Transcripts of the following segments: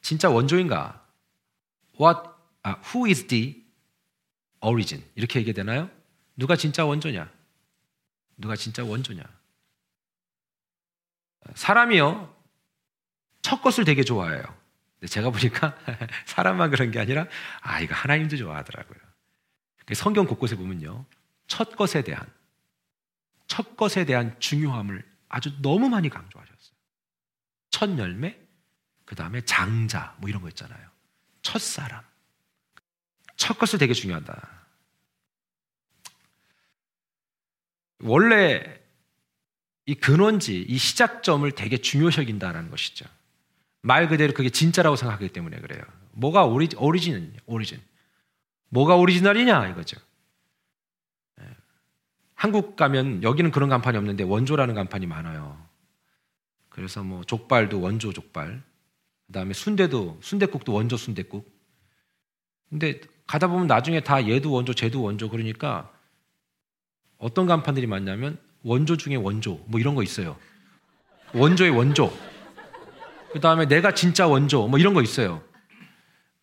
진짜 원조인가? What, 아, who is the origin? 이렇게 얘기 되나요? 누가 진짜 원조냐? 누가 진짜 원조냐? 사람이요, 첫 것을 되게 좋아해요. 제가 보니까 사람만 그런 게 아니라, 아, 이거 하나님도 좋아하더라고요. 성경 곳곳에 보면요, 첫 것에 대한, 첫 것에 대한 중요함을 아주 너무 많이 강조하셨어요. 첫 열매, 그 다음에 장자, 뭐 이런 거 있잖아요. 첫 사람. 첫 것을 되게 중요하다. 원래 이 근원지, 이 시작점을 되게 중요시 여긴다는 것이죠. 말 그대로 그게 진짜라고 생각하기 때문에 그래요. 뭐가 오리, 오리진, 오리진. 뭐가 오리지널이냐 이거죠. 예. 한국 가면 여기는 그런 간판이 없는데 원조라는 간판이 많아요. 그래서 뭐 족발도 원조 족발, 그다음에 순대도 순대국도 원조 순대국. 근데 가다 보면 나중에 다 얘도 원조, 쟤도 원조 그러니까 어떤 간판들이 많냐면 원조 중에 원조 뭐 이런 거 있어요. 원조의 원조. 그다음에 내가 진짜 원조 뭐 이런 거 있어요.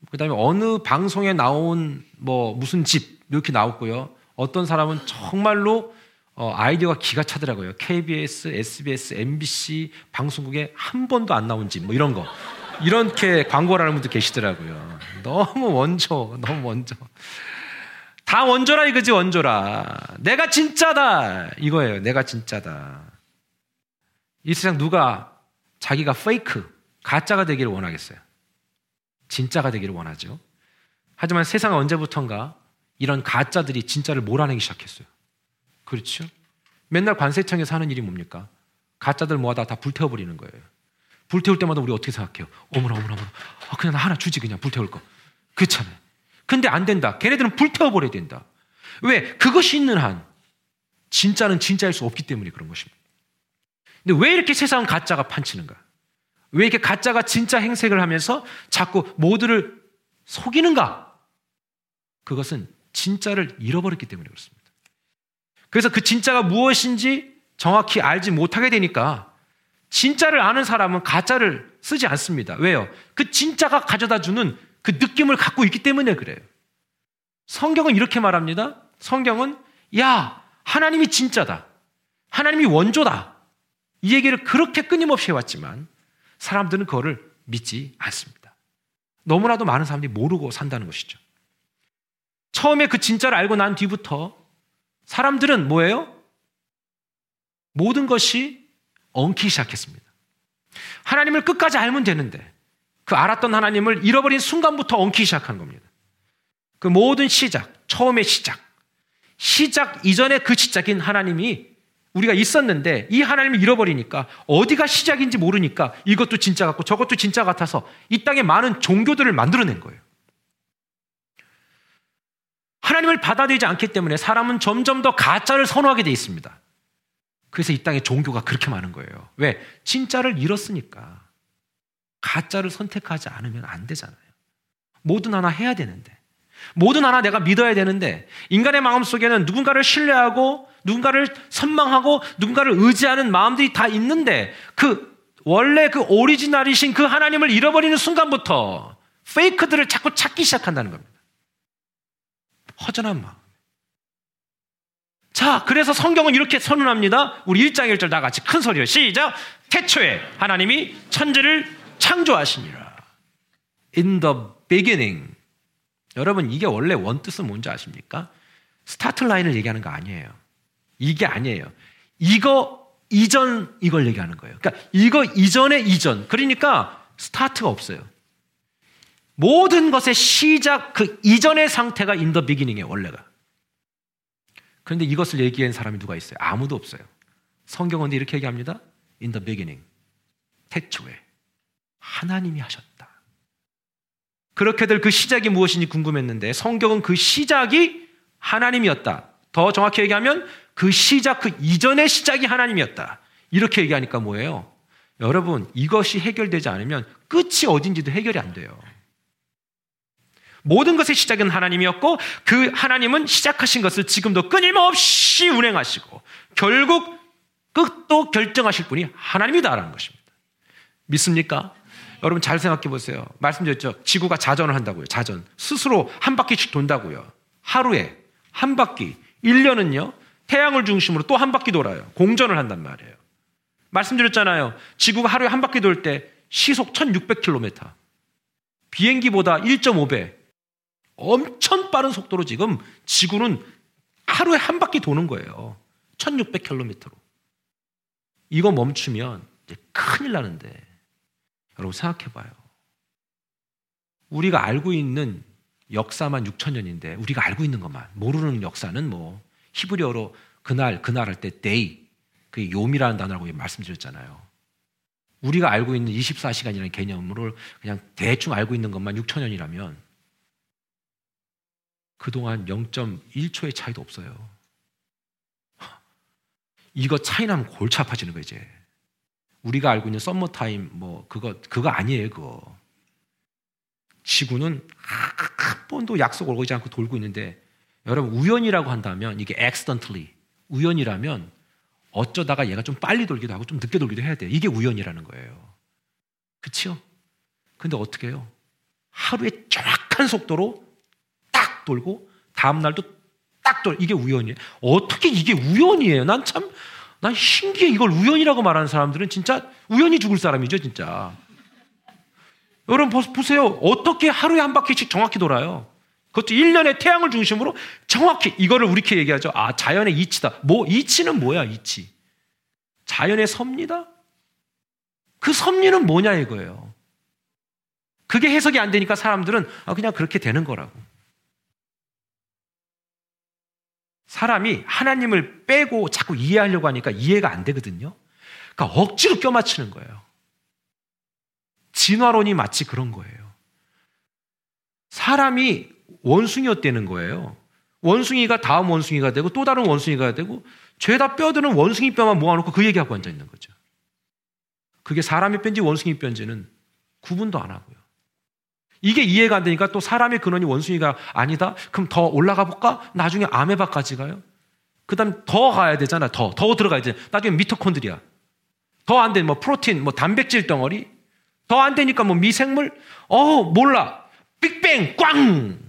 그다음에 어느 방송에 나온 뭐 무슨 집 이렇게 나왔고요. 어떤 사람은 정말로 어, 아이디어가 기가 차더라고요. KBS, SBS, MBC 방송국에 한 번도 안 나온 집, 뭐 이런 거. 이렇게 광고를 하는 분도 계시더라고요. 너무 원조, 너무 원조. 다 원조라 이거지, 원조라. 내가 진짜다. 이거예요. 내가 진짜다. 이 세상 누가 자기가 페이크, 가짜가 되기를 원하겠어요? 진짜가 되기를 원하죠. 하지만 세상은 언제부턴가 이런 가짜들이 진짜를 몰아내기 시작했어요. 그렇죠? 맨날 관세청에서 하는 일이 뭡니까? 가짜들 모아다 다 불태워버리는 거예요. 불태울 때마다 우리 어떻게 생각해요? 어머나, 어머나, 어머나. 아, 그냥 나 하나 주지, 그냥 불태울 거. 그렇잖아요. 근데 안 된다. 걔네들은 불태워버려야 된다. 왜? 그것이 있는 한, 진짜는 진짜일 수 없기 때문에 그런 것입니다. 근데 왜 이렇게 세상은 가짜가 판치는가? 왜 이렇게 가짜가 진짜 행색을 하면서 자꾸 모두를 속이는가? 그것은 진짜를 잃어버렸기 때문에 그렇습니다. 그래서 그 진짜가 무엇인지 정확히 알지 못하게 되니까 진짜를 아는 사람은 가짜를 쓰지 않습니다. 왜요? 그 진짜가 가져다 주는 그 느낌을 갖고 있기 때문에 그래요. 성경은 이렇게 말합니다. 성경은 야, 하나님이 진짜다. 하나님이 원조다. 이 얘기를 그렇게 끊임없이 해왔지만 사람들은 그거를 믿지 않습니다. 너무나도 많은 사람들이 모르고 산다는 것이죠. 처음에 그 진짜를 알고 난 뒤부터 사람들은 뭐예요? 모든 것이 엉키기 시작했습니다. 하나님을 끝까지 알면 되는데 그 알았던 하나님을 잃어버린 순간부터 엉키기 시작한 겁니다. 그 모든 시작, 처음의 시작, 시작 이전에 그 시작인 하나님이 우리가 있었는데 이 하나님을 잃어버리니까 어디가 시작인지 모르니까 이것도 진짜 같고 저것도 진짜 같아서 이 땅에 많은 종교들을 만들어낸 거예요. 하나님을 받아들이지 않기 때문에 사람은 점점 더 가짜를 선호하게 돼 있습니다. 그래서 이 땅에 종교가 그렇게 많은 거예요. 왜? 진짜를 잃었으니까. 가짜를 선택하지 않으면 안 되잖아요. 뭐든 하나 해야 되는데. 뭐든 하나 내가 믿어야 되는데, 인간의 마음 속에는 누군가를 신뢰하고, 누군가를 선망하고, 누군가를 의지하는 마음들이 다 있는데, 그, 원래 그 오리지널이신 그 하나님을 잃어버리는 순간부터, 페이크들을 자꾸 찾기 시작한다는 겁니다. 허전한 마음. 자, 그래서 성경은 이렇게 선언합니다. 우리 1장 1절 다 같이 큰 소리로 시작. 태초에 하나님이 천지를 창조하시니라. In the beginning. 여러분, 이게 원래 원뜻은 뭔지 아십니까? 스타트 라인을 얘기하는 거 아니에요. 이게 아니에요. 이거 이전 이걸 얘기하는 거예요. 그러니까 이거 이전의 이전. 그러니까 스타트가 없어요. 모든 것의 시작 그 이전의 상태가 in the beginning에 원래가. 그런데 이것을 얘기한 사람이 누가 있어요? 아무도 없어요. 성경은 이렇게 얘기합니다. In the beginning. 태초에 하나님이 하셨다. 그렇게들 그 시작이 무엇인지 궁금했는데 성경은 그 시작이 하나님이었다. 더 정확히 얘기하면 그 시작 그 이전의 시작이 하나님이었다. 이렇게 얘기하니까 뭐예요? 여러분, 이것이 해결되지 않으면 끝이 어딘지도 해결이 안 돼요. 모든 것의 시작은 하나님이었고 그 하나님은 시작하신 것을 지금도 끊임없이 운행하시고 결국 끝도 결정하실 분이 하나님이다라는 것입니다. 믿습니까? 여러분 잘 생각해 보세요. 말씀드렸죠. 지구가 자전을 한다고요. 자전. 스스로 한 바퀴씩 돈다고요. 하루에 한 바퀴. 1년은요. 태양을 중심으로 또 한 바퀴 돌아요. 공전을 한단 말이에요. 말씀드렸잖아요. 지구가 하루에 한 바퀴 돌 때 시속 1600km. 비행기보다 1.5배. 엄청 빠른 속도로 지금 지구는 하루에 한 바퀴 도는 거예요. 1600km로. 이거 멈추면 큰일 나는데. 여러분 생각해 봐요. 우리가 알고 있는 역사만 6천년인데 우리가 알고 있는 것만 모르는 역사는 뭐 히브리어로 그날 그날 할때 day 그 요미라는 단어라고 말씀드렸잖아요. 우리가 알고 있는 24시간이라는 개념으로 그냥 대충 알고 있는 것만 6천년이라면 그동안 0.1초의 차이도 없어요. 이거 차이 나면 골치 아파지는 거예요, 이제. 우리가 알고 있는 썸머 타임 뭐 그거 그거 아니에요, 그거. 지구는 한 번도 약속을 어기지 않고 돌고 있는데 여러분 우연이라고 한다면 이게 accidentally 우연이라면 어쩌다가 얘가 좀 빨리 돌기도 하고 좀 늦게 돌기도 해야 돼요. 이게 우연이라는 거예요. 그치요? 근데 어떻게 해요? 하루에 정확한 속도로 딱 돌고 다음 날도 딱 돌, 이게 우연이에요. 어떻게 이게 우연이에요? 난 참, 난 신기해. 이걸 우연이라고 말하는 사람들은 진짜 우연히 죽을 사람이죠, 진짜. 여러분 보세요. 어떻게 하루에 한 바퀴씩 정확히 돌아요? 그것도 1년의 태양을 중심으로 정확히 이거를 우리렇게 얘기하죠. 아, 자연의 이치다. 뭐 이치는 뭐야, 이치? 자연의 섭니다. 그 섭리는 뭐냐 이거예요. 그게 해석이 안 되니까 사람들은 아, 그냥 그렇게 되는 거라고. 사람이 하나님을 빼고 자꾸 이해하려고 하니까 이해가 안 되거든요. 그러니까 억지로 껴맞추는 거예요. 진화론이 마치 그런 거예요. 사람이 원숭이였다는 거예요. 원숭이가 다음 원숭이가 되고 또 다른 원숭이가 되고 죄다 뼈드는 원숭이 뼈만 모아놓고 그 얘기하고 앉아 있는 거죠. 그게 사람의 뼈인지 원숭이 뼈인지는 구분도 안 하고요. 이게 이해가 안 되니까 또 사람의 근원이 원숭이가 아니다? 그럼 더 올라가 볼까? 나중에 아메바까지 가요? 그 다음 더 가야 되잖아. 더. 더 들어가야 돼. 나중에 미토콘드리아. 더안 되면 뭐 프로틴, 뭐 단백질 덩어리. 더 안 되니까 뭐 미생물. 어, 몰라. 빅뱅, 꽝!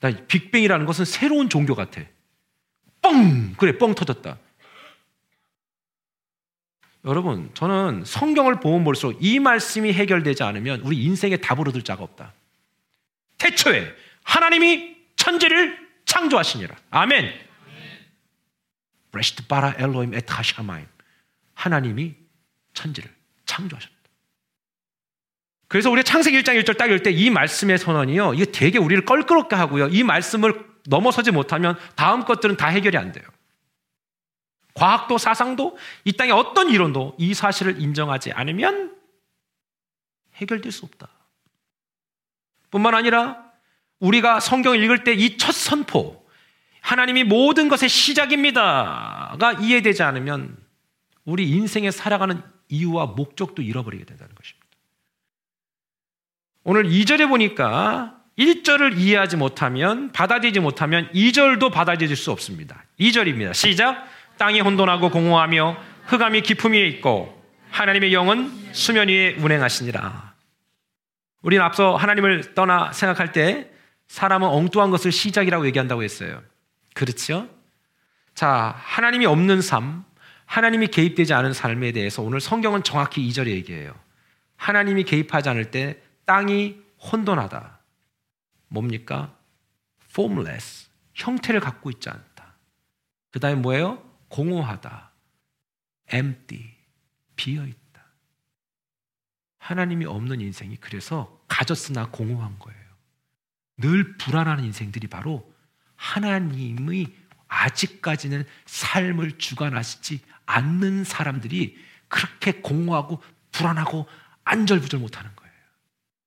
나 빅뱅이라는 것은 새로운 종교 같아. 뻥! 그래, 뻥 터졌다. 여러분, 저는 성경을 보면 볼수록 이 말씀이 해결되지 않으면 우리 인생에 답을 얻을 자가 없다. 태초에 하나님이 천지를 창조하시니라. 아멘. 브레시트 바라 엘로임 에타샤마임. 하나님이 천지를 창조하셨다. 그래서 우리 창세기 1장 1절 딱 읽을 때 이 말씀의 선언이요. 이게 되게 우리를 껄끄럽게 하고요. 이 말씀을 넘어서지 못하면 다음 것들은 다 해결이 안 돼요. 과학도 사상도 이 땅의 어떤 이론도 이 사실을 인정하지 않으면 해결될 수 없다. 뿐만 아니라 우리가 성경을 읽을 때 이 첫 선포, 하나님이 모든 것의 시작입니다가 이해되지 않으면 우리 인생에 살아가는 이유와 목적도 잃어버리게 된다는 것입니다. 오늘 2절에 보니까 1절을 이해하지 못하면, 받아들이지 못하면 2절도 받아들일 수 없습니다. 2절입니다. 시작. 땅이 혼돈하고 공허하며 흑암이 깊음 위에 있고 하나님의 영은 수면 위에 운행하시니라. 우리는 앞서 하나님을 떠나 생각할 때 사람은 엉뚱한 것을 시작이라고 얘기한다고 했어요. 그렇죠? 자, 하나님이 없는 삶, 하나님이 개입되지 않은 삶에 대해서 오늘 성경은 정확히 2절에 얘기해요. 하나님이 개입하지 않을 때 땅이 혼돈하다. 뭡니까? formless. 형태를 갖고 있지 않다. 그 다음에 뭐예요? 공허하다. empty. 비어있다. 하나님이 없는 인생이 그래서 가졌으나 공허한 거예요. 늘 불안한 인생들이 바로 하나님의 아직까지는 삶을 주관하시지 않는 사람들이 그렇게 공허하고 불안하고 안절부절 못하는 거예요.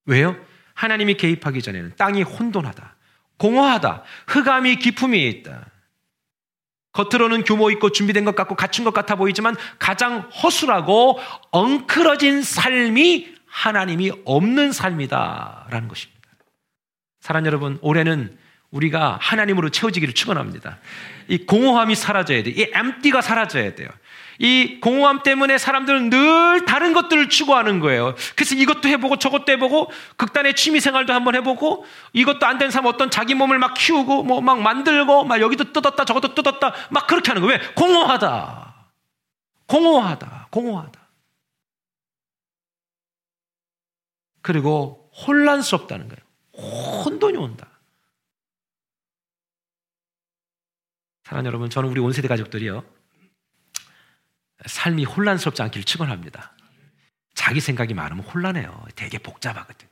왜요? 하나님이 개입하기 전에는 땅이 혼돈하다, 공허하다, 흑암이 기품이 있다. 겉으로는 규모 있고 준비된 것 같고 갖춘 것 같아 보이지만 가장 허술하고 엉클어진 삶이 하나님이 없는 삶이다라는 것입니다. 사랑 여러분, 올해는 우리가 하나님으로 채워지기를 축원합니다. 이 공허함이 사라져야 돼. 이 empty가 사라져야 돼요. 이 공허함 때문에 사람들은 늘 다른 것들을 추구하는 거예요. 그래서 이것도 해보고 저것도 해보고 극단의 취미 생활도 한번 해보고 이것도 안 된 사람 어떤 자기 몸을 막 키우고 뭐 막 만들고 막 여기도 뜯었다 저것도 뜯었다 막 그렇게 하는 거예요. 왜? 공허하다. 공허하다. 공허하다. 그리고 혼란스럽다는 거예요. 혼돈이 온다. 사랑하는 여러분, 저는 우리 온 세대 가족들이요. 삶이 혼란스럽지 않기를 축원합니다. 자기 생각이 많으면 혼란해요. 되게 복잡하거든요.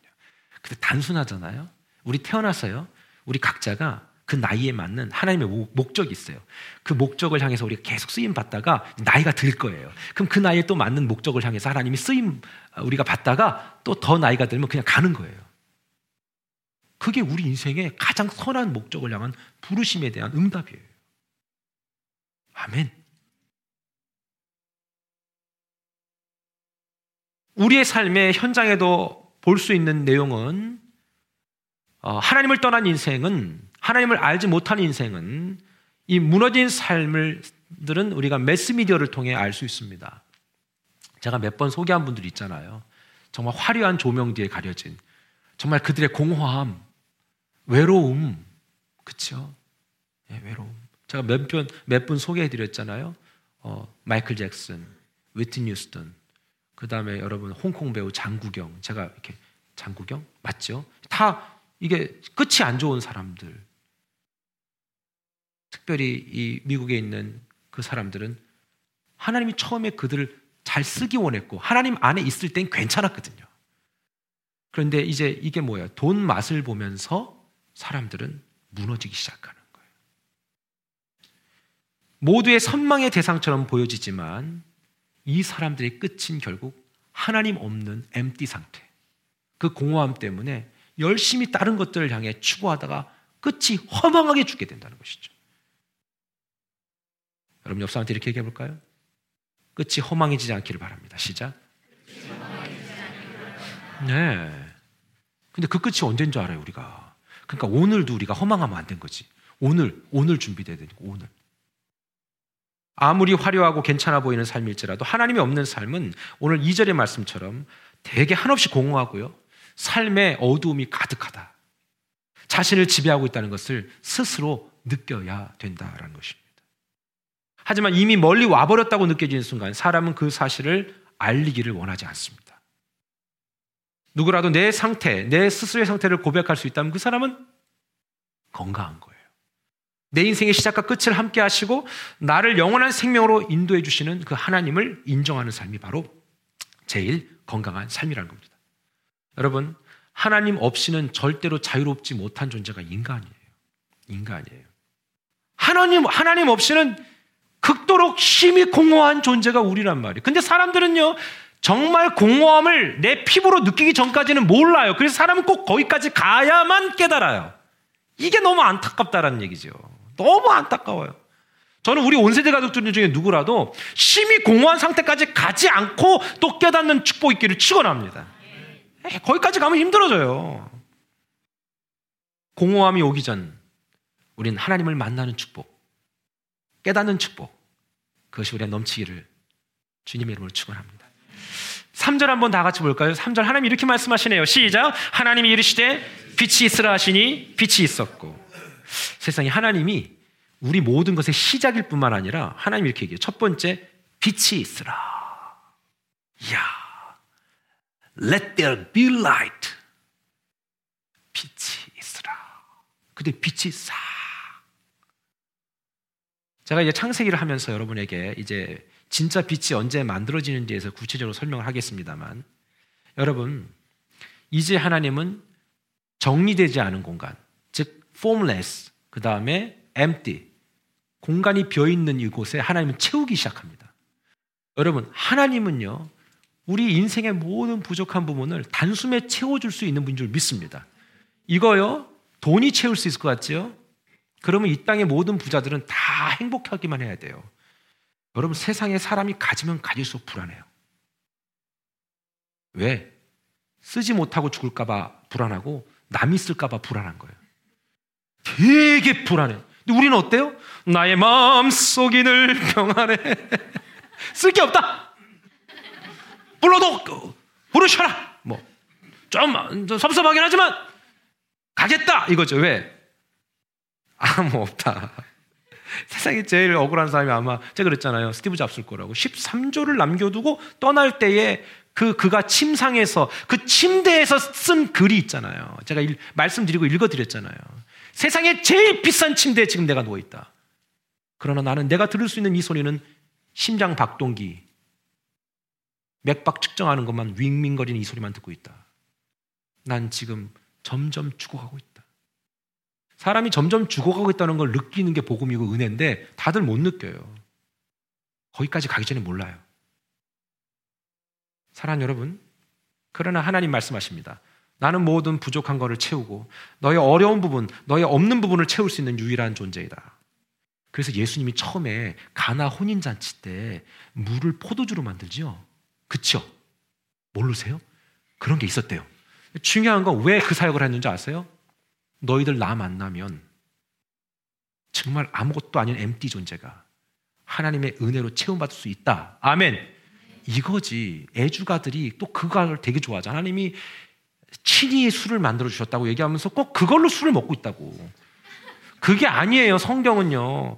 근데 단순하잖아요. 우리 태어나서요. 우리 각자가 그 나이에 맞는 하나님의 목적이 있어요. 그 목적을 향해서 우리가 계속 쓰임 받다가 나이가 들 거예요. 그럼 그 나이에 또 맞는 목적을 향해서 하나님이 쓰임 우리가 받다가 또 더 나이가 들면 그냥 가는 거예요. 그게 우리 인생의 가장 선한 목적을 향한 부르심에 대한 응답이에요. 아멘. 우리의 삶의 현장에도 볼 수 있는 내용은 어, 하나님을 떠난 인생은 하나님을 알지 못한 인생은 이 무너진 삶을들은 우리가 매스미디어를 통해 알 수 있습니다. 제가 몇 번 소개한 분들 있잖아요. 정말 화려한 조명 뒤에 가려진 정말 그들의 공허함, 외로움, 그렇죠? 네, 외로움. 제가 몇몇 분 소개해 드렸잖아요. 어, 마이클 잭슨, 위트니 뉴스턴, 그 다음에 여러분 홍콩 배우 장구경, 제가 이렇게 장구경 맞죠? 다 이게 끝이 안 좋은 사람들. 특별히 이 미국에 있는 그 사람들은 하나님이 처음에 그들을 잘 쓰기 원했고 하나님 안에 있을 땐 괜찮았거든요. 그런데 이제 이게 뭐야? 돈 맛을 보면서 사람들은 무너지기 시작하는 거예요. 모두의 선망의 대상처럼 보여지지만 이 사람들의 끝인 결국 하나님 없는 엠띠 상태. 그 공허함 때문에 열심히 다른 것들을 향해 추구하다가 끝이 허망하게 죽게 된다는 것이죠. 여러분 옆 사람한테 이렇게 얘기해 볼까요? 끝이 허망해지지 않기를 바랍니다. 시작. 네. 근데 그 끝이 언제인 줄 알아요, 우리가. 그러니까 오늘도 우리가 허망하면 안 된 거지. 오늘, 오늘 준비돼야 되니까, 오늘. 아무리 화려하고 괜찮아 보이는 삶일지라도 하나님이 없는 삶은 오늘 2절의 말씀처럼 되게 한없이 공허하고요. 삶의 어두움이 가득하다. 자신을 지배하고 있다는 것을 스스로 느껴야 된다라는 것입니다. 하지만 이미 멀리 와버렸다고 느껴지는 순간 사람은 그 사실을 알리기를 원하지 않습니다. 누구라도 내 상태, 내 스스로의 상태를 고백할 수 있다면 그 사람은 건강한 거예요. 내 인생의 시작과 끝을 함께 하시고 나를 영원한 생명으로 인도해 주시는 그 하나님을 인정하는 삶이 바로 제일 건강한 삶이라는 겁니다. 여러분, 하나님 없이는 절대로 자유롭지 못한 존재가 인간이에요. 인간이에요. 하나님, 하나님 없이는 극도로 힘이 공허한 존재가 우리란 말이에요. 근데 사람들은요, 정말 공허함을 내 피부로 느끼기 전까지는 몰라요. 그래서 사람은 꼭 거기까지 가야만 깨달아요. 이게 너무 안타깝다라는 얘기죠. 너무 안타까워요. 저는 우리 온 세대 가족들 중에 누구라도 심히 공허한 상태까지 가지 않고 또 깨닫는 축복 있기를 축원합니다. 거기까지 가면 힘들어져요. 공허함이 오기 전 우리는 하나님을 만나는 축복, 깨닫는 축복, 그것이 우리가 넘치기를 주님의 이름으로 축원합니다. 3절 한번 다 같이 볼까요? 3절 하나님 이렇게 말씀하시네요. 시작. 하나님이 이르시되 빛이 있으라 하시니 빛이 있었고 세상에 하나님이 우리 모든 것의 시작일 뿐만 아니라 하나님 이렇게 얘기해요. 첫 번째, 빛이 있으라. 이야. Let there be light. 빛이 있으라. 근데 빛이 싹. 제가 이제 창세기를 하면서 여러분에게 이제 진짜 빛이 언제 만들어지는지에서 구체적으로 설명을 하겠습니다만 여러분 이제 하나님은 정리되지 않은 공간, 즉 formless, 그 다음에 empty, 공간이 비어 있는 이곳에 하나님은 채우기 시작합니다. 여러분, 하나님은요, 우리 인생의 모든 부족한 부분을 단숨에 채워줄 수 있는 분인 줄 믿습니다. 이거요, 돈이 채울 수 있을 것 같죠? 그러면 이 땅의 모든 부자들은 다 행복하기만 해야 돼요. 여러분, 세상에 사람이 가지면 가질수록 불안해요. 왜? 쓰지 못하고 죽을까봐 불안하고 남이 쓸까봐 불안한 거예요. 되게 불안해. 근데 우리는 어때요? 나의 마음 속이 늘 평안해. 쓸 게 없다. 불러도 부르셔라. 뭐좀 섭섭하긴 하지만 가겠다 이거죠. 왜? 아무 없다. 세상에 제일 억울한 사람이 아마 제가 그랬잖아요. 스티브 잡스일 거라고. 13조를 남겨두고 떠날 때에 그 그가 침상에서 그 침대에서 쓴 글이 있잖아요. 제가 일, 말씀드리고 읽어드렸잖아요. 세상에 제일 비싼 침대에 지금 내가 누워 있다. 그러나 나는 내가 들을 수 있는 이 소리는 심장 박동기, 맥박 측정하는 것만 윙윙거리는 이 소리만 듣고 있다. 난 지금 점점 죽어가고 있다. 사람이 점점 죽어가고 있다는 걸 느끼는 게 복음이고 은혜인데 다들 못 느껴요. 거기까지 가기 전에 몰라요. 사랑 여러분, 그러나 하나님 말씀하십니다. 나는 모든 부족한 것을 채우고 너의 어려운 부분, 너의 없는 부분을 채울 수 있는 유일한 존재이다. 그래서 예수님이 처음에 가나 혼인 잔치 때 물을 포도주로 만들죠. 그쵸? 모르세요? 그런 게 있었대요. 중요한 건 왜 그 사역을 했는지 아세요? 너희들 나 만나면 정말 아무것도 아닌 엠티 존재가 하나님의 은혜로 체험받을 수 있다. 아멘. 이거지. 애주가들이 또 그걸 되게 좋아하죠. 하나님이 친히 술을 만들어 주셨다고 얘기하면서 꼭 그걸로 술을 먹고 있다고. 그게 아니에요. 성경은요.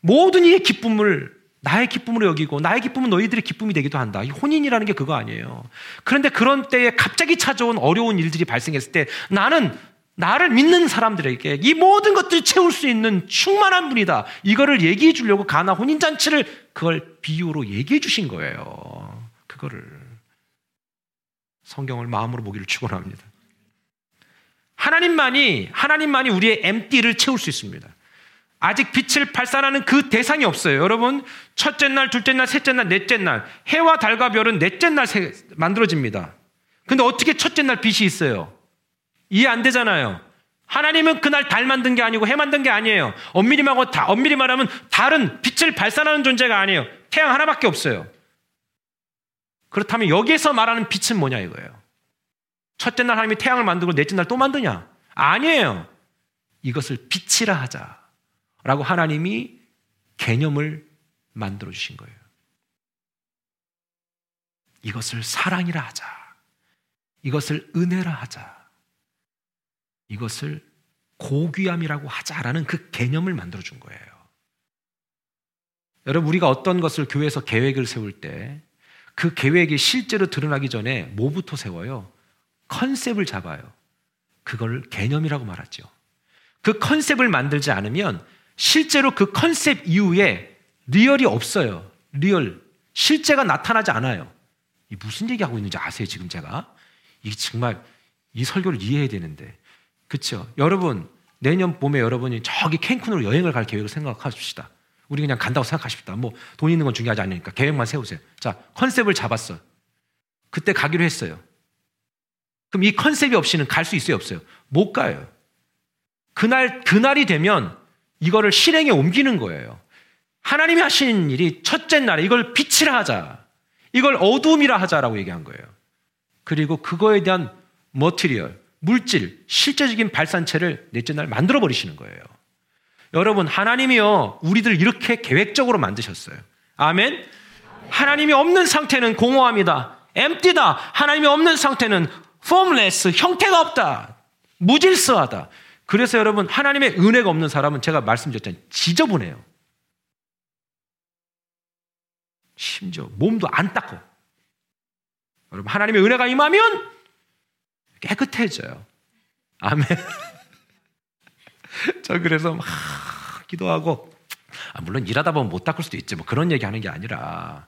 모든 이의 기쁨을 나의 기쁨으로 여기고 나의 기쁨은 너희들의 기쁨이 되기도 한다. 이 혼인이라는 게 그거 아니에요. 그런데 그런 때에 갑자기 찾아온 어려운 일들이 발생했을 때 나는 나를 믿는 사람들에게 이 모든 것들을 채울 수 있는 충만한 분이다. 이거를 얘기해 주려고 가나 혼인잔치를 그걸 비유로 얘기해 주신 거예요. 그거를. 성경을 마음으로 보기를 축원합니다. 하나님만이 하나님만이 우리의 엠띠를 채울 수 있습니다. 아직 빛을 발산하는 그 대상이 없어요. 여러분, 첫째 날, 둘째 날, 셋째 날, 넷째 날, 해와 달과 별은 넷째 날 만들어집니다. 근데 어떻게 첫째 날 빛이 있어요? 이해 안 되잖아요. 하나님은 그날 달 만든 게 아니고 해 만든 게 아니에요. 엄밀히 말하면, 다, 엄밀히 말하면 달은 빛을 발산하는 존재가 아니에요. 태양 하나밖에 없어요. 그렇다면 여기에서 말하는 빛은 뭐냐 이거예요. 첫째 날 하나님이 태양을 만들고 넷째 날 또 만드냐? 아니에요. 이것을 빛이라 하자. 라고 하나님이 개념을 만들어 주신 거예요. 이것을 사랑이라 하자. 이것을 은혜라 하자. 이것을 고귀함이라고 하자라는 그 개념을 만들어 준 거예요. 여러분, 우리가 어떤 것을 교회에서 계획을 세울 때 그 계획이 실제로 드러나기 전에 뭐부터 세워요? 컨셉을 잡아요. 그걸 개념이라고 말하죠. 그 컨셉을 만들지 않으면 실제로 그 컨셉 이후에 real이 없어요. Real. 실제가 나타나지 않아요. 무슨 얘기하고 있는지 아세요, 지금 제가? 이게 정말 이 설교를 이해해야 되는데. 그쵸? 여러분, 내년 봄에 여러분이 저기 캔쿤으로 여행을 갈 계획을 생각하십시다. 우리 그냥 간다고 생각하십시다. 뭐, 돈 있는 건 중요하지 않으니까 계획만 세우세요. 자, 컨셉을 잡았어. 그때 가기로 했어요. 그럼 이 컨셉이 없이는 갈 수 있어요, 없어요? 못 가요. 그날, 그날이 되면 이거를 실행에 옮기는 거예요. 하나님이 하신 일이 첫째 날에 이걸 빛이라 하자. 이걸 어둠이라 하자라고 얘기한 거예요. 그리고 그거에 대한 머티리얼, 물질, 실제적인 발산체를 넷째 날 만들어 버리시는 거예요. 여러분, 하나님이요, 우리들 이렇게 계획적으로 만드셨어요. 아멘? 하나님이 없는 상태는 공허합니다. 엠티다. 하나님이 없는 상태는 formless, 형태가 없다. 무질서하다. 그래서 여러분 하나님의 은혜가 없는 사람은 제가 말씀드렸잖아요. 지저분해요. 심지어 몸도 안 닦고. 여러분 하나님의 은혜가 임하면 깨끗해져요. 아멘. 저 그래서 막 기도하고 아, 물론 일하다 보면 못 닦을 수도 있지. 뭐 그런 얘기 하는 게 아니라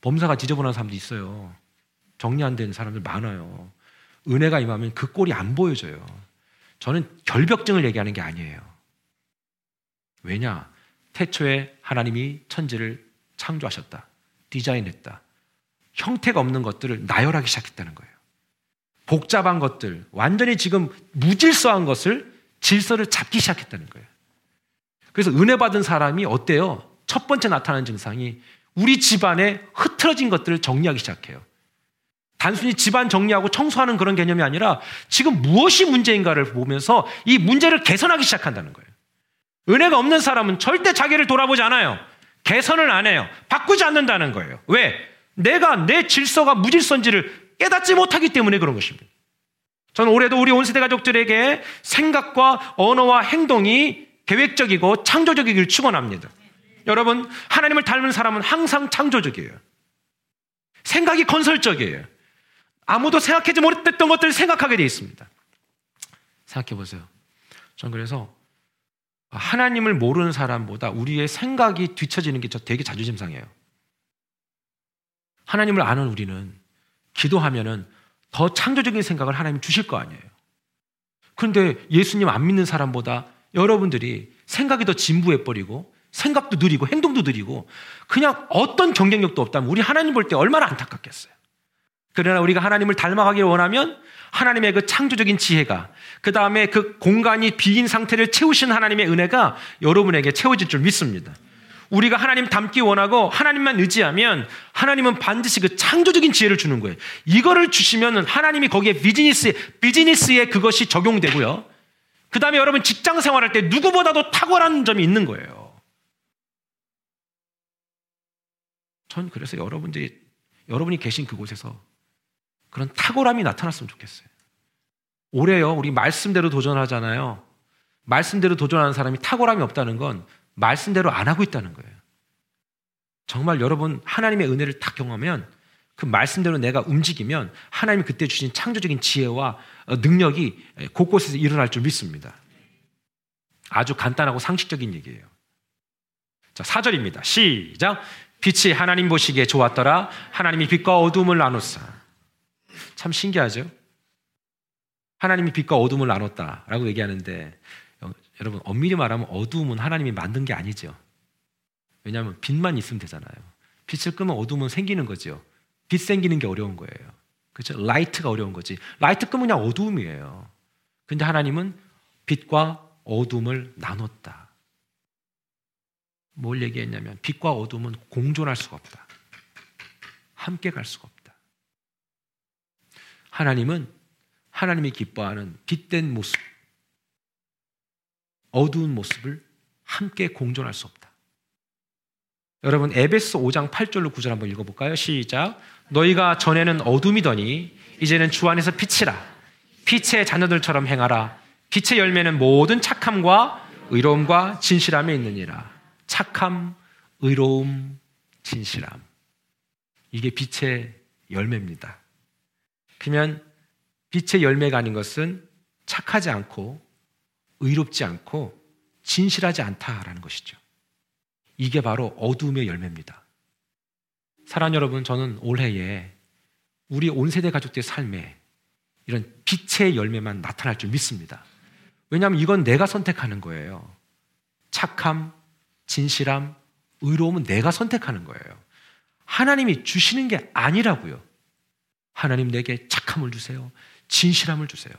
범사가 지저분한 사람도 있어요. 정리 안 된 사람들 많아요. 은혜가 임하면 그 꼴이 안 보여져요. 저는 결벽증을 얘기하는 게 아니에요. 왜냐? 태초에 하나님이 천지를 창조하셨다. 디자인했다. 형태가 없는 것들을 나열하기 시작했다는 거예요. 복잡한 것들, 완전히 지금 무질서한 것을 질서를 잡기 시작했다는 거예요. 그래서 은혜 받은 사람이 어때요? 첫 번째 나타나는 증상이 우리 집안에 흐트러진 것들을 정리하기 시작해요. 단순히 집안 정리하고 청소하는 그런 개념이 아니라 지금 무엇이 문제인가를 보면서 이 문제를 개선하기 시작한다는 거예요. 은혜가 없는 사람은 절대 자기를 돌아보지 않아요. 개선을 안 해요. 바꾸지 않는다는 거예요. 왜? 내가 내 질서가 무질서인지를 깨닫지 못하기 때문에 그런 것입니다. 저는 올해도 우리 온 세대 가족들에게 생각과 언어와 행동이 계획적이고 창조적이기를 축원합니다. 여러분, 하나님을 닮은 사람은 항상 창조적이에요. 생각이 건설적이에요. 아무도 생각하지 못했던 것들을 생각하게 되어 있습니다. 생각해 보세요. 전 그래서 하나님을 모르는 사람보다 우리의 생각이 뒤처지는 게 저 되게 자존심 상해요. 하나님을 아는 우리는 기도하면은 더 창조적인 생각을 하나님 주실 거 아니에요. 그런데 예수님 안 믿는 사람보다 여러분들이 생각이 더 진부해버리고 생각도 느리고 행동도 느리고 그냥 어떤 경쟁력도 없다면 우리 하나님 볼 때 얼마나 안타깝겠어요. 그러나 우리가 하나님을 닮아가기를 원하면 하나님의 그 창조적인 지혜가 그 다음에 그 공간이 비인 상태를 채우신 하나님의 은혜가 여러분에게 채워질 줄 믿습니다. 우리가 하나님 닮기 원하고 하나님만 의지하면 하나님은 반드시 그 창조적인 지혜를 주는 거예요. 이거를 주시면 하나님이 거기에 비즈니스에, 비즈니스에 그것이 적용되고요. 그 다음에 여러분 직장 생활할 때 누구보다도 탁월한 점이 있는 거예요. 전 그래서 여러분들이, 여러분이 계신 그곳에서 그런 탁월함이 나타났으면 좋겠어요. 올해요, 우리 말씀대로 도전하잖아요. 말씀대로 도전하는 사람이 탁월함이 없다는 건 말씀대로 안 하고 있다는 거예요. 정말 여러분 하나님의 은혜를 딱 경험하면 그 말씀대로 내가 움직이면 하나님이 그때 주신 창조적인 지혜와 어, 능력이 곳곳에서 일어날 줄 믿습니다. 아주 간단하고 상식적인 얘기예요. 자, 4절입니다. 시작. 빛이 하나님 보시기에 좋았더라. 하나님이 빛과 어둠을 나누사. 참 신기하죠? 하나님이 빛과 어둠을 나눴다라고 얘기하는데 여러분 엄밀히 말하면 어둠은 하나님이 만든 게 아니죠. 왜냐하면 빛만 있으면 되잖아요. 빛을 끄면 어둠은 생기는 거죠. 빛 생기는 게 어려운 거예요. 그렇죠? 라이트가 어려운 거지. 라이트 끄면 그냥 어둠이에요. 근데 하나님은 빛과 어둠을 나눴다. 뭘 얘기했냐면 빛과 어둠은 공존할 수가 없다. 함께 갈 수가 없다. 하나님은 하나님이 기뻐하는 빛된 모습, 어두운 모습을 함께 공존할 수 없다. 여러분 에베소 5장 8절로 9절 한번 읽어볼까요? 시작. 너희가 전에는 어둠이더니 이제는 주 안에서 빛이라. 빛의 자녀들처럼 행하라. 빛의 열매는 모든 착함과 의로움과 진실함에 있느니라. 착함, 의로움, 진실함. 이게 빛의 열매입니다. 그러면 빛의 열매가 아닌 것은 착하지 않고 의롭지 않고 진실하지 않다라는 것이죠. 이게 바로 어둠의 열매입니다. 사랑 여러분, 저는 올해에 우리 온 세대 가족들의 삶에 이런 빛의 열매만 나타날 줄 믿습니다. 왜냐하면 이건 내가 선택하는 거예요. 착함, 진실함, 의로움은 내가 선택하는 거예요. 하나님이 주시는 게 아니라고요. 하나님 내게 착함을 주세요. 진실함을 주세요.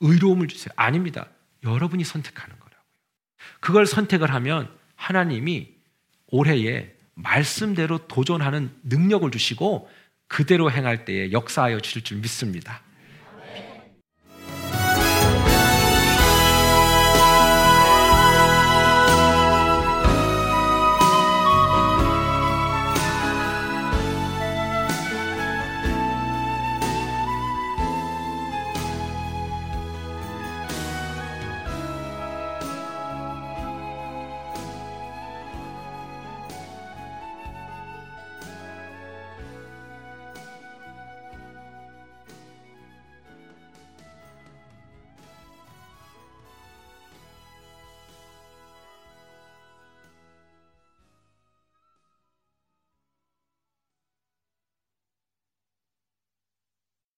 의로움을 주세요. 아닙니다. 여러분이 선택하는 거라고요. 그걸 선택을 하면 하나님이 올해에 말씀대로 도전하는 능력을 주시고 그대로 행할 때에 역사하여 주실 줄 믿습니다.